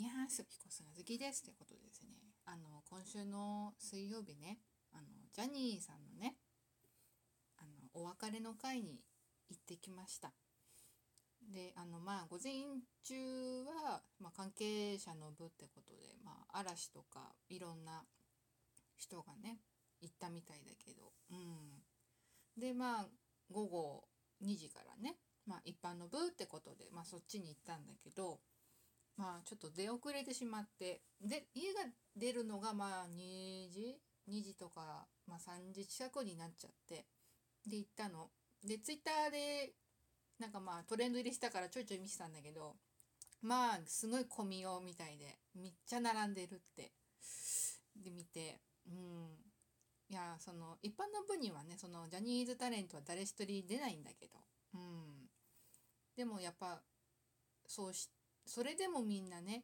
にゃーす、彦砂好きですってことでですね、あの、今週の水曜日ね、あの、ジャニーさんのね、あの、お別れの会に行ってきました。で、あの、まあ、午前中は、まあ、関係者の部ってことで、まあ、嵐とか、いろんな人がね、行ったみたいだけど、うん。で、まあ、午後2時からね、まあ、一般の部ってことで、まあ、そっちに行ったんだけど、まあちょっと出遅れてしまってで家が出るのがまあ2時？2時とか、まあ、3時近くになっちゃってで行ったの。でツイッターでなんかまあトレンド入りしたからちょいちょい見せたんだけどまあすごい混みようみたいでめっちゃ並んでるって。で見てうん。いやその一般の部にはねそのジャニーズタレントは誰一人出ないんだけどうん。でもやっぱそうしてそれでもみんなね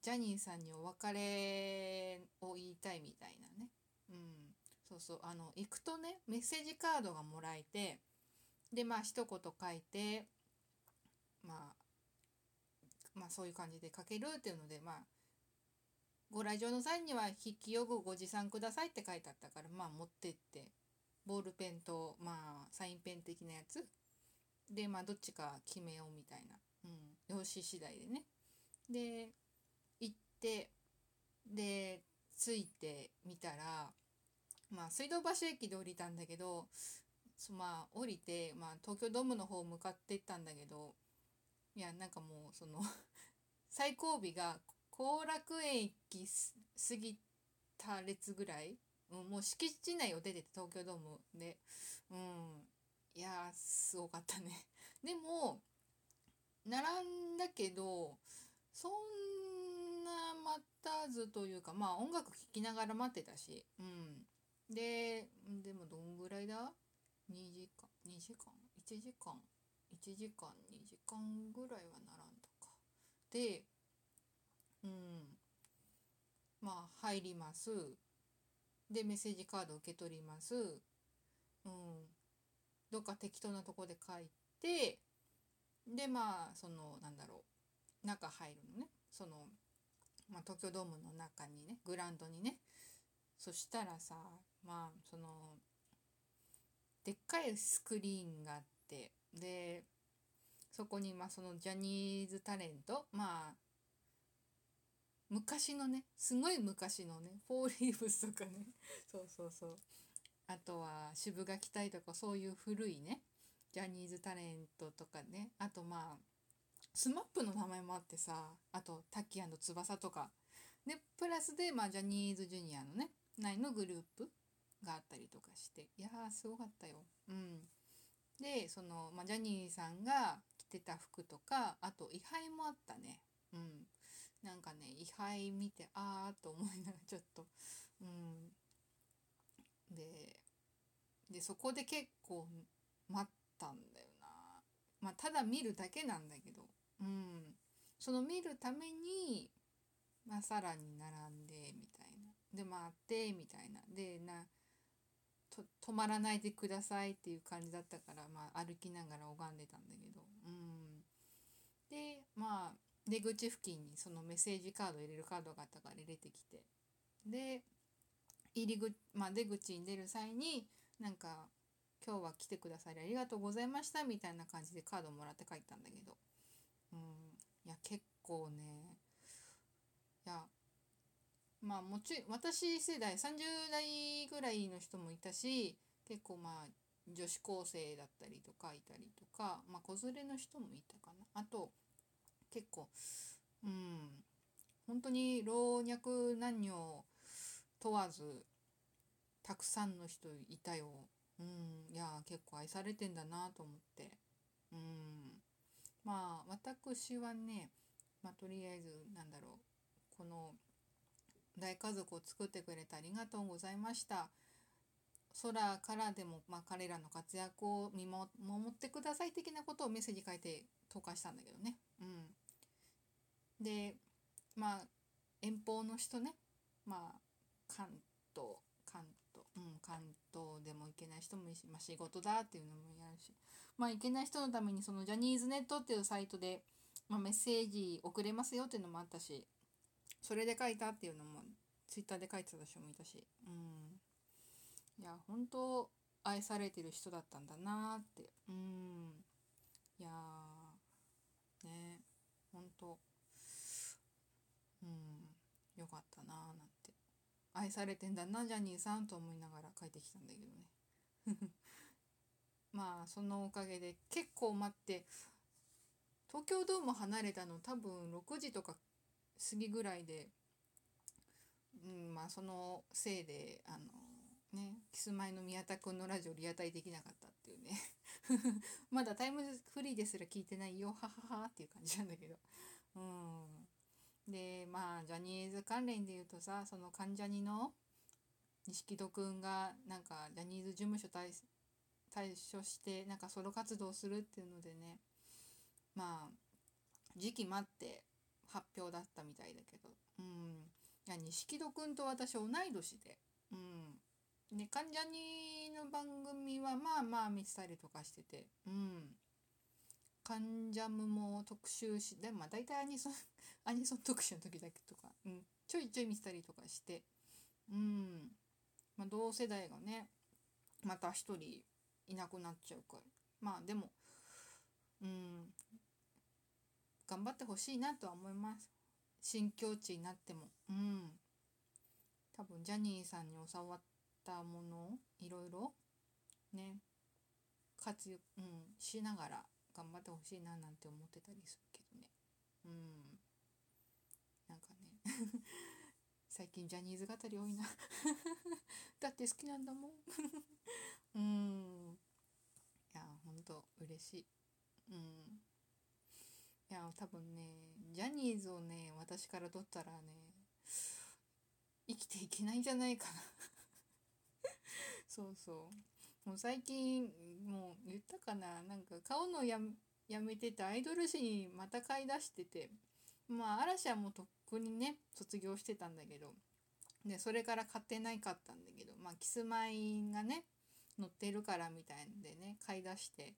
ジャニーさんにお別れを言いたいみたいなね。うん。そうそう。あの行くとねメッセージカードがもらえてでまあ一言書いてまあまあそういう感じで書けるっていうのでまあご来場の際には筆記用具ご持参くださいって書いてあったからまあ持ってってボールペンとまあサインペン的なやつ。でまあどっちか決めようみたいな。うん、用紙次第でね。で、行って、で、着いてみたら、まあ、水道橋駅で降りたんだけどそ、まあ、降りて、まあ、東京ドームの方向かっていったんだけど、いや、なんかもう、その 最後尾が後楽園駅過ぎた列ぐらい、うん、もう敷地内を出てて東京ドームで、うん、いやすごかったね。でも、並んだけどそんな待たずというかまあ音楽聴きながら待ってたしうん。ででもどんぐらいだ？2時間2時間1時間1時間2時間ぐらいは並んだか。でうん。まあ入ります。でメッセージカード受け取ります。うん。どっか適当なとこで書いてでまあそのなんだろう中入るのね。その、まあ、東京ドームの中にねグラウンドにね。そしたらさまあそのでっかいスクリーンがあってでそこにまあそのジャニーズタレントまあ昔のねすごい昔のねフォーリーブスとかね。そうそうそう。あとは渋垣隊とかそういう古いねジャニーズタレントとかね。あとまあ SMAP の名前もあってさあとタッキー翼とか。でプラスで、まあ、ジャニーズジュニアのね内のグループがあったりとかして。いやーすごかったよ。うん、でその、まあ、ジャニーさんが着てた服とかあと位牌もあったね。うん、なんかね位牌見てあーと思いながらちょっと、うん、ででそこで結構待ったんだよな。まあ、ただ見るだけなんだけど、うん。その見るために、まあ、さらに並んで、みたいな。で、待って、みたいな。で、な、と止まらないでくださいっていう感じだったから、まあ、歩きながら拝んでたんだけど、うん。で、まあ、出口付近にそのメッセージカード入れるカードがあったから入れてきて。で、入り口、まあ、出口に出る際に、なんか、今日は来てくださりありがとうございましたみたいな感じでカードもらって帰ったんだけど。うん。いや結構ね。いやまあもちろん私世代30代ぐらいの人もいたし結構まあ女子高生だったりとかいたりとかまあ子連れの人もいたかな。あと結構うん。本当に老若男女問わずたくさんの人いたよ。うん。いや結構愛されてんだなと思って。うん。まあ私はねまあとりあえずなんだろう。この大家族を作ってくれてありがとうございました。空からでも、まあ、彼らの活躍を見守ってください的なことをメッセージ書いて投下したんだけどね。うん、でまあ遠方の人ね。まあ関東うん、関東でも行けない人もいるし、まあ、仕事だっていうのもやるし、まあ、行けない人のためにそのジャニーズネットっていうサイトでまあ、メッセージ送れますよっていうのもあったしそれで書いたっていうのもツイッターで書いてた人もいたし。うん。いや本当愛されてる人だったんだなって。うん。いやね。本当。うん。よかったなーなんて。愛されてんだなジャニーさんと思いながら書いてきたんだけどね。まあそのおかげで結構待って東京ドーム離れたの多分6時とか過ぎぐらいで、うん、まあそのせいであのねキスマイの宮田君のラジオリアタイできなかったっていうね。まだタイムフリーですら聞いてないよはははっていう感じなんだけど。うん。でまあジャニーズ関連で言うとさその関ジャニの錦戸くんがなんかジャニーズ事務所退退所してなんかソロ活動するっていうのでねまあ時期待って発表だったみたいだけどうん。いや錦戸くんと私同い年でうん。ね関ジャニの番組はまあまあ見てたりとかしててうん。カンジャムも特集しでまあ大体アニソン アニソン特集の時だけとか、うん、ちょいちょい見せたりとかしてうん。まあ同世代がねまた一人いなくなっちゃうから。まあでもうん。頑張ってほしいなとは思います。新境地になっても。うん。多分ジャニーさんに教わったものをいろいろね活用、うん、しながら。頑張ってほしいななんて思ってたりするけどね。うん。なんかね。最近ジャニーズ語り多いな。だって好きなんだもん。うん。いやほんと嬉しい。うん。いや多分ねジャニーズをね私から取ったらね生きていけないんじゃないかな。そうそう。もう最近もう言ったかな？なんか顔のややめててアイドル誌にまた買い出してて。まあ嵐はもうとっくにね卒業してたんだけど。でそれから買ってないかったんだけど。まあキスマイがね載ってるからみたいんでね買い出して。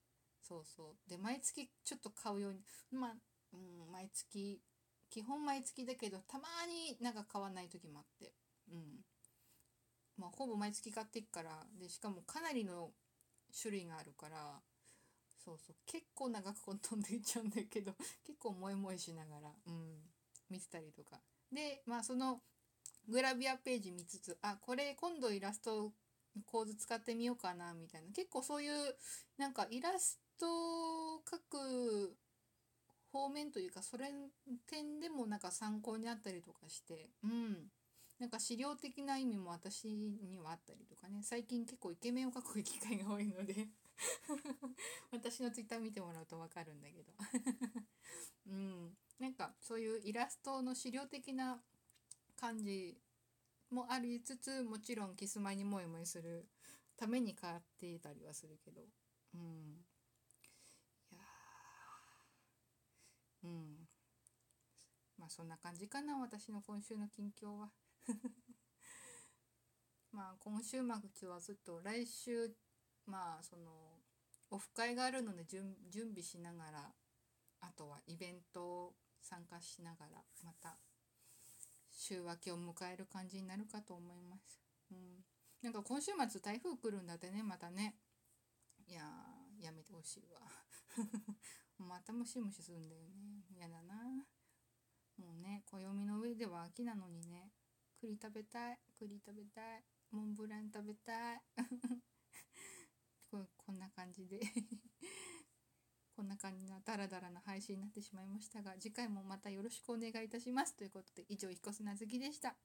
そうそう。で毎月ちょっと買うように。まあ、うん、毎月基本毎月だけどたまになんか買わない時もあって、ほぼ毎月買っていくからでしかもかなりの種類があるからそうそう結構長く飛んでいっちゃうんだけど 結構モイモイしながら、うん、見てたりとか。でまあそのグラビアページ見つつあこれ今度イラスト構図使ってみようかなみたいな。結構そういうなんかイラストを描く方面というかそれ点でもなんか参考になったりとかしてうん。なんか資料的な意味も私にはあったりとかね。最近結構イケメンを描く機会が多いので。私のツイッター見てもらうと分かるんだけど。うん。なんかそういうイラストの資料的な感じもありつつもちろんキスマイにモイモイするために買っていたりはするけど。うん。いやうん。まあそんな感じかな私の今週の近況は。まあ今週末はずっと来週まあそのオフ会があるので準備しながらあとはイベントを参加しながらまた週明けを迎える感じになるかと思います。うん、なんか今週末台風来るんだってねまたね。いややめてほしいわ。またムシムシするんだよね。嫌だな。もうね暦の上では秋なのにね栗食べたい栗食べたいモンブラン食べたい。ここんな感じで。こんな感じのダラダラな配信になってしまいましたが次回もまたよろしくお願いいたします。ということで以上彦砂月でした。